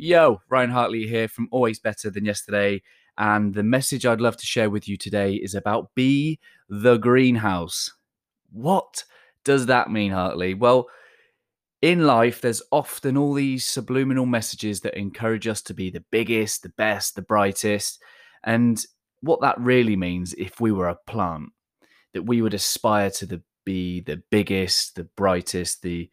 Yo, Ryan Hartley here from Always Better Than Yesterday. And the message I'd love to share with you today is about Be the Greenhouse. What does that mean, Hartley? Well, in life, there's often all these subliminal messages that encourage us to be the biggest, the best, the brightest. And what that really means, if we were a plant, that we would aspire to the, be the biggest, the brightest, the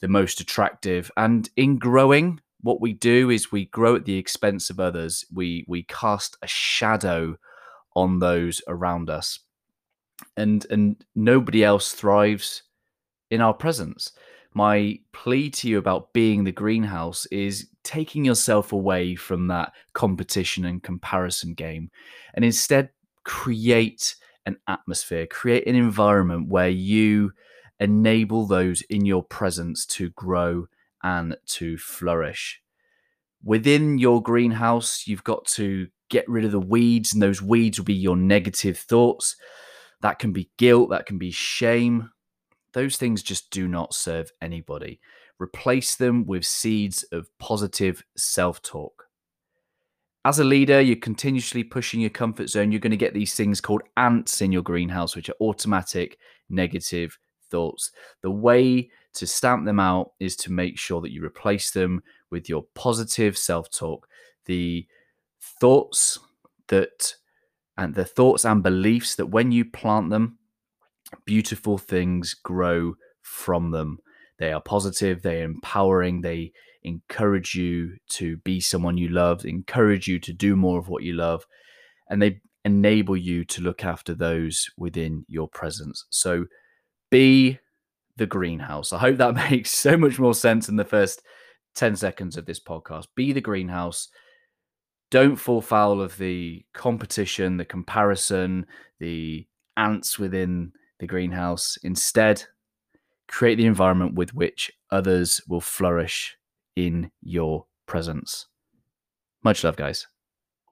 the most attractive. And in growing, what we do is we grow at the expense of others. We we cast a shadow on those around us, and and nobody else thrives in our presence. My plea to you about being the greenhouse is taking yourself away from that competition and comparison game, and instead create an atmosphere, create an environment where you enable those in your presence to grow and to flourish. Within your greenhouse, you've got to get rid of the weeds, and those weeds will be your negative thoughts. That can be guilt, that can be shame. Those things just do not serve anybody. Replace them with seeds of positive self talk. As a leader, you're continuously pushing your comfort zone. You're going to get these things called ants in your greenhouse, which are automatic negative thoughts. The way to stamp them out is to make sure that you replace them with your positive self talk, the thoughts that and the thoughts and beliefs that when you plant them, beautiful things grow from them. They are positive, they are empowering, they encourage you to be someone you love, encourage you to do more of what you love, and they enable you to look after those within your presence. So be the greenhouse. I hope that makes so much more sense in the first 10 seconds of this podcast. Be the greenhouse. Don't fall foul of the competition, the comparison, the ants within the greenhouse. Instead, create the environment with which others will flourish in your presence. Much love, guys.